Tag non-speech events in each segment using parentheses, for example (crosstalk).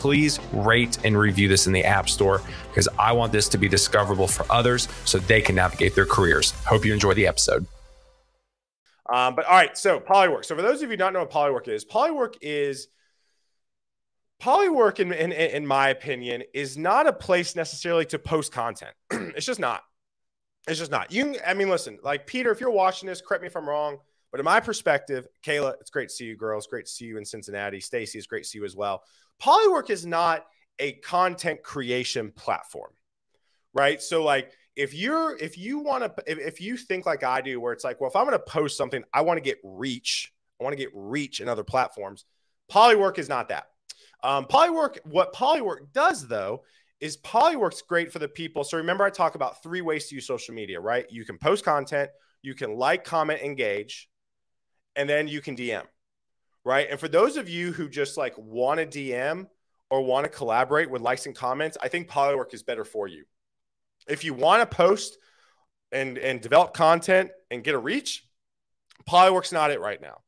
please rate and review this in the App Store because I want this to be discoverable for others so they can navigate their careers. Hope you enjoy the episode. Um, but all right, so Polywork. So for those of you who don't know what Polywork is, Polywork is Polywork, in, in, in my opinion, is not a place necessarily to post content. (clears throat) it's just not. It's just not. You, I mean, listen, like Peter, if you're watching this, correct me if I'm wrong, but in my perspective, Kayla, it's great to see you, girls. Great to see you in Cincinnati. Stacy, it's great to see you as well. Polywork is not a content creation platform, right? So like if you're if you want to if, if you think like I do, where it's like, well, if I'm going to post something, I want to get reach. I want to get reach in other platforms. Polywork is not that. Um, Polywork, what Polywork does though is Polywork's great for the people. So remember, I talk about three ways to use social media, right? You can post content, you can like, comment, engage, and then you can DM right? And for those of you who just like want to DM or want to collaborate with likes and comments, I think Polywork is better for you. If you want to post and and develop content and get a reach, Polywork's not it right now.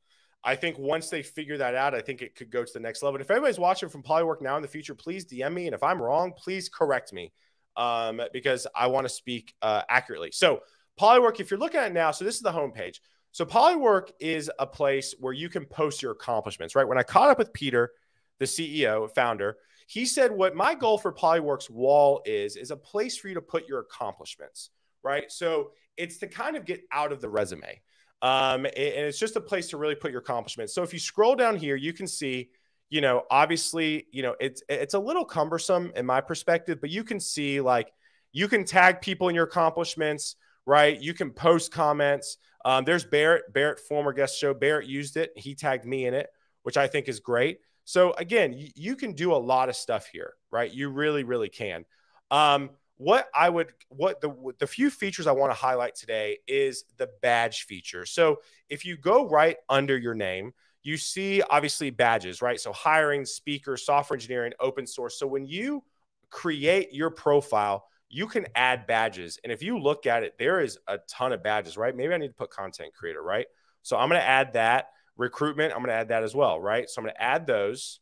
I think once they figure that out, I think it could go to the next level. And if anybody's watching from Polywork now in the future, please DM me. And if I'm wrong, please correct me um, because I want to speak uh, accurately. So, Polywork, if you're looking at it now, so this is the homepage. So Polywork is a place where you can post your accomplishments, right? When I caught up with Peter, the CEO, founder, he said what my goal for Polywork's wall is is a place for you to put your accomplishments, right? So it's to kind of get out of the resume. Um, and it's just a place to really put your accomplishments. So if you scroll down here, you can see, you know, obviously, you know, it's it's a little cumbersome in my perspective, but you can see like you can tag people in your accomplishments, right? You can post comments. Um, there's Barrett, Barrett, former guest show. Barrett used it. He tagged me in it, which I think is great. So again, you, you can do a lot of stuff here, right? You really, really can. Um, what I would, what the the few features I want to highlight today is the badge feature. So if you go right under your name, you see obviously badges, right? So hiring, speaker, software engineering, open source. So when you create your profile, you can add badges. And if you look at it, there is a ton of badges, right? Maybe I need to put content creator, right? So I'm going to add that. Recruitment, I'm going to add that as well, right? So I'm going to add those,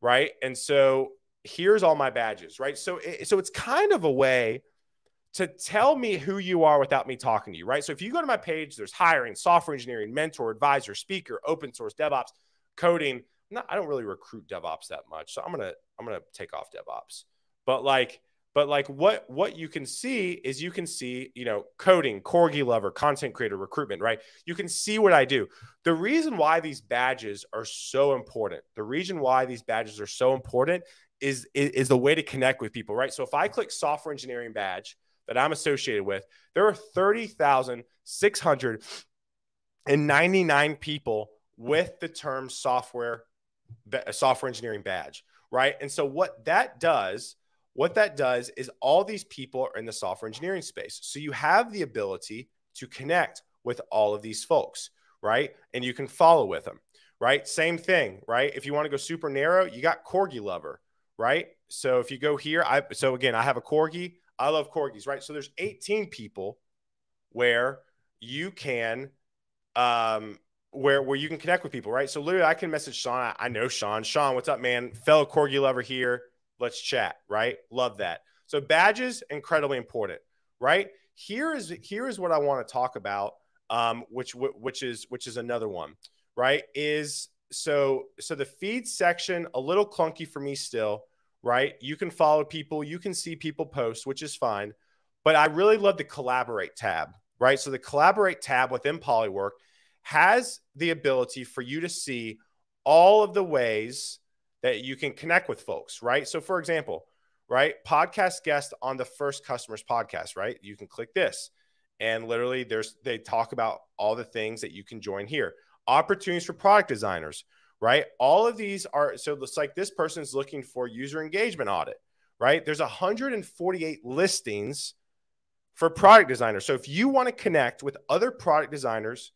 right? And so here's all my badges, right? So, it, so it's kind of a way to tell me who you are without me talking to you, right? So if you go to my page, there's hiring, software engineering, mentor, advisor, speaker, open source, DevOps, coding. Not, I don't really recruit DevOps that much, so I'm gonna I'm gonna take off DevOps. But like but like what what you can see is you can see you know coding corgi lover content creator recruitment right? You can see what i do. The reason why these badges are so important the reason why these badges are so important is is, is the way to connect with people right? So if i click software engineering badge that i'm associated with there are 30699 people with the term software software engineering badge right? And so what that does what that does is all these people are in the software engineering space. So you have the ability to connect with all of these folks, right? And you can follow with them, right? Same thing, right? If you want to go super narrow, you got Corgi Lover, right? So if you go here, I so again, I have a Corgi. I love Corgis, right? So there's 18 people where you can um where where you can connect with people, right? So literally I can message Sean. I, I know Sean. Sean, what's up, man? Fellow Corgi lover here Let's chat, right? Love that. So badges incredibly important, right? Here is here is what I want to talk about, um, which which is which is another one, right? Is so so the feed section a little clunky for me still, right? You can follow people, you can see people post, which is fine, but I really love the collaborate tab, right? So the collaborate tab within Polywork has the ability for you to see all of the ways that you can connect with folks, right? So, for example, right, podcast guest on the first customer's podcast, right? You can click this, and literally, there's they talk about all the things that you can join here. Opportunities for product designers, right? All of these are so it's like this person is looking for user engagement audit, right? There's 148 listings for product designers. So if you want to connect with other product designers,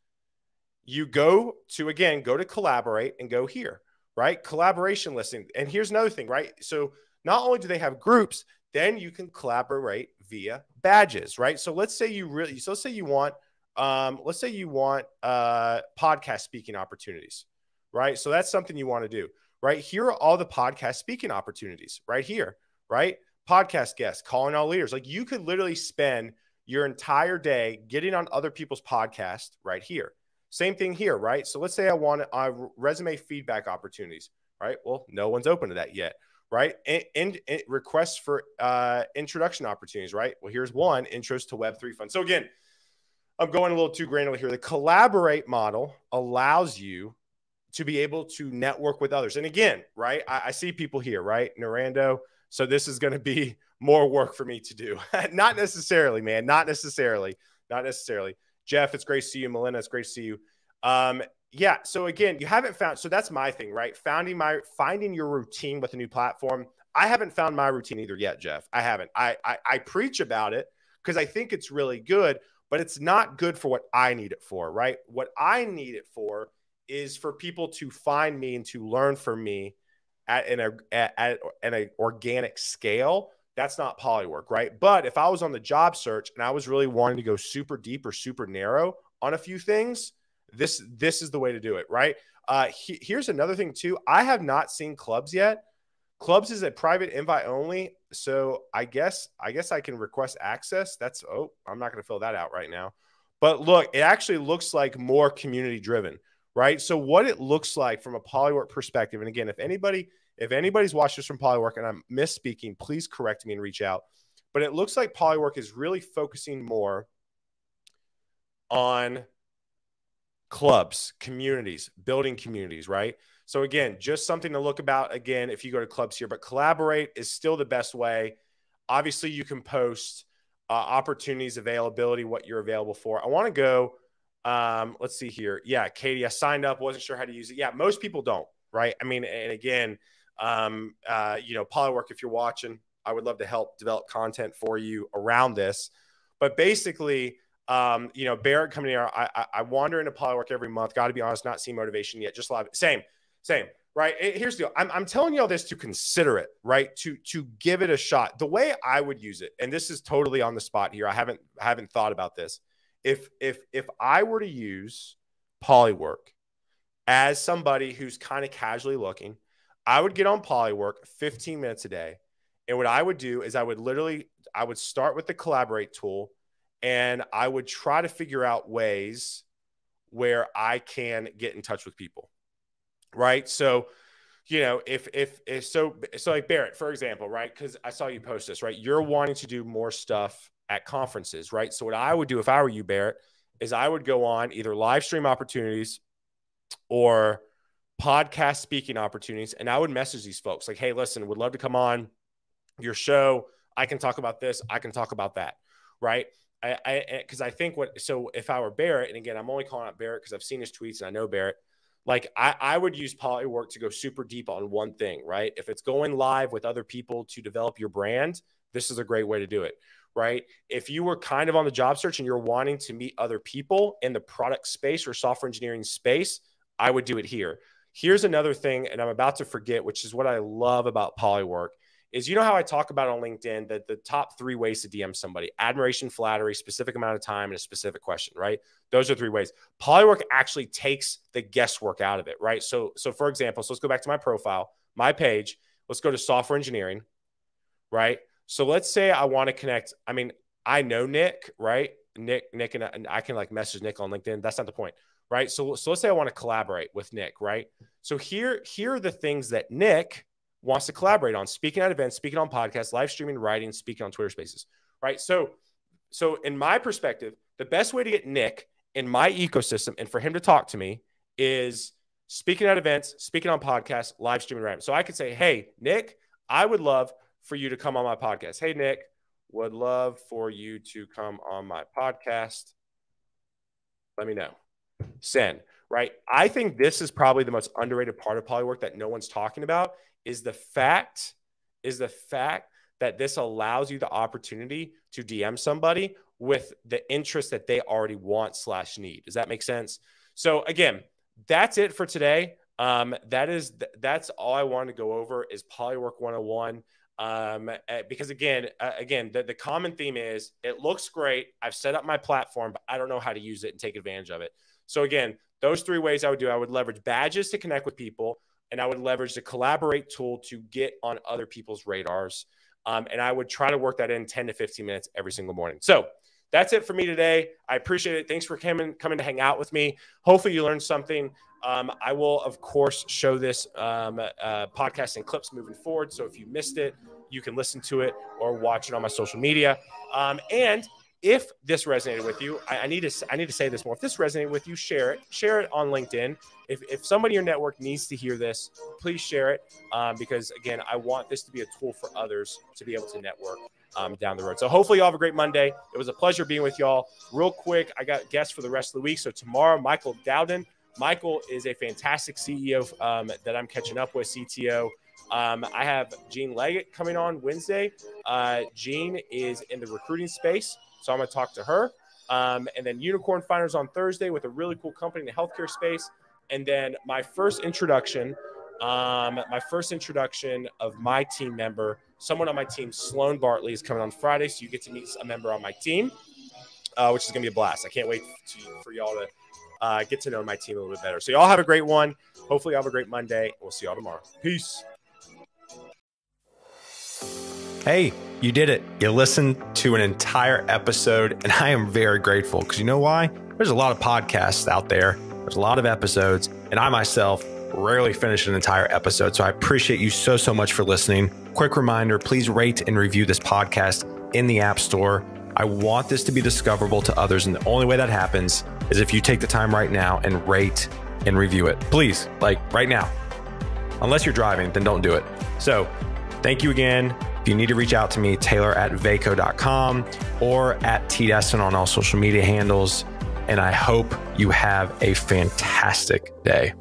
you go to again, go to collaborate and go here, right? Collaboration listing. And here's another thing, right? So not only do they have groups, then you can collaborate via badges, right? So let's say you really, so let's say you want, um, let's say you want uh, podcast speaking opportunities, right? So that's something you want to do, right? Here are all the podcast speaking opportunities right here, right? Podcast guests, calling all leaders. Like you could literally spend your entire day getting on other people's podcasts right here. Same thing here, right? So let's say I want uh, resume feedback opportunities, right? Well, no one's open to that yet, right? And, and, and requests for uh, introduction opportunities, right? Well, here's one intros to Web3 funds. So again, I'm going a little too granular here. The collaborate model allows you to be able to network with others. And again, right, I, I see people here, right? Narando. So this is going to be (laughs) more work for me to do. (laughs) Not necessarily, man. Not necessarily. Not necessarily. Jeff, it's great to see you. Melinda, it's great to see you. Um, yeah. So again, you haven't found. So that's my thing, right? Finding my finding your routine with a new platform. I haven't found my routine either yet, Jeff. I haven't. I I, I preach about it because I think it's really good, but it's not good for what I need it for, right? What I need it for is for people to find me and to learn from me at an, at, at an organic scale. That's not polywork, right? But if I was on the job search and I was really wanting to go super deep or super narrow on a few things, this this is the way to do it, right? Uh, he, here's another thing too. I have not seen clubs yet. Clubs is a private invite only, so I guess I guess I can request access. That's oh, I'm not going to fill that out right now. But look, it actually looks like more community driven right? So what it looks like from a polywork perspective, and again, if anybody if anybody's watched this from polywork and I'm misspeaking, please correct me and reach out. But it looks like polywork is really focusing more on clubs, communities, building communities, right? So again, just something to look about again if you go to clubs here, but collaborate is still the best way. Obviously, you can post uh, opportunities, availability, what you're available for. I want to go um, let's see here. Yeah, Katie, I signed up, wasn't sure how to use it. Yeah, most people don't, right? I mean, and again, um, uh, you know, Polywork, if you're watching, I would love to help develop content for you around this. But basically, um, you know, Barrett coming here, I, I, I wander into Polywork every month. Got to be honest, not seeing motivation yet. Just love it. Same, same. Right. Here's the deal. I'm, I'm telling you all this to consider it, right? To to give it a shot. The way I would use it, and this is totally on the spot here. I haven't haven't thought about this if if if I were to use Polywork as somebody who's kind of casually looking, I would get on Polywork 15 minutes a day. And what I would do is I would literally I would start with the collaborate tool and I would try to figure out ways where I can get in touch with people. Right? So, you know, if if, if so so like Barrett, for example, right? Cuz I saw you post this, right? You're wanting to do more stuff at conferences, right? So what I would do if I were you, Barrett, is I would go on either live stream opportunities or podcast speaking opportunities, and I would message these folks like, "Hey, listen, would love to come on your show. I can talk about this. I can talk about that." Right? I because I, I, think what so if I were Barrett, and again, I'm only calling out Barrett because I've seen his tweets and I know Barrett. Like I, I would use Polywork to go super deep on one thing, right? If it's going live with other people to develop your brand, this is a great way to do it right? If you were kind of on the job search and you're wanting to meet other people in the product space or software engineering space, I would do it here. Here's another thing, and I'm about to forget, which is what I love about Polywork. Is you know how I talk about on LinkedIn that the top three ways to DM somebody admiration, flattery, specific amount of time, and a specific question, right? Those are three ways. Polywork actually takes the guesswork out of it, right? So, so for example, so let's go back to my profile, my page. Let's go to software engineering, right? So let's say I want to connect. I mean, I know Nick, right? Nick, Nick, and I, and I can like message Nick on LinkedIn. That's not the point, right? So, so let's say I want to collaborate with Nick, right? So here, here are the things that Nick wants to collaborate on: speaking at events, speaking on podcasts, live streaming, writing, speaking on Twitter Spaces, right? So, so in my perspective, the best way to get Nick in my ecosystem and for him to talk to me is speaking at events, speaking on podcasts, live streaming random. So I could say, hey, Nick, I would love for you to come on my podcast. Hey, Nick, would love for you to come on my podcast. Let me know. Send, right? I think this is probably the most underrated part of polywork that no one's talking about is the fact is the fact that this allows you the opportunity to DM somebody with the interest that they already want slash need. Does that make sense? So again, that's it for today. Um, that is that's all I wanted to go over is Polywork 101. Um, eh, because again, uh, again, the, the common theme is it looks great. I've set up my platform, but I don't know how to use it and take advantage of it. So again, those three ways I would do, I would leverage badges to connect with people, and I would leverage the collaborate tool to get on other people's radars. Um, and I would try to work that in 10 to 15 minutes every single morning. So that's it for me today. I appreciate it. Thanks for coming coming to hang out with me. Hopefully, you learned something. Um, I will, of course, show this um, uh, podcast in clips moving forward. So if you missed it, you can listen to it or watch it on my social media. Um, and if this resonated with you, I, I, need to I need to say this more. If this resonated with you, share it. Share it on LinkedIn. If, if somebody in your network needs to hear this, please share it um, because again, I want this to be a tool for others to be able to network um, down the road. So hopefully, you all have a great Monday. It was a pleasure being with y'all. Real quick, I got guests for the rest of the week. So tomorrow, Michael Dowden. Michael is a fantastic CEO um, that I'm catching up with, CTO. Um, I have Jean Leggett coming on Wednesday. Uh, Jean is in the recruiting space. So I'm going to talk to her. Um, and then Unicorn Finders on Thursday with a really cool company in the healthcare space. And then my first introduction, um, my first introduction of my team member, someone on my team, Sloan Bartley, is coming on Friday. So you get to meet a member on my team, uh, which is going to be a blast. I can't wait to, for y'all to uh, get to know my team a little bit better. So y'all have a great one. Hopefully, you have a great Monday. We'll see y'all tomorrow. Peace. Hey, you did it. You listened to an entire episode, and I am very grateful because you know why? There's a lot of podcasts out there, there's a lot of episodes, and I myself rarely finish an entire episode. So I appreciate you so, so much for listening. Quick reminder please rate and review this podcast in the App Store. I want this to be discoverable to others. And the only way that happens is if you take the time right now and rate and review it. Please, like right now. Unless you're driving, then don't do it. So thank you again. If you need to reach out to me, Taylor at vaco.com or at TDesseyn on all social media handles. And I hope you have a fantastic day.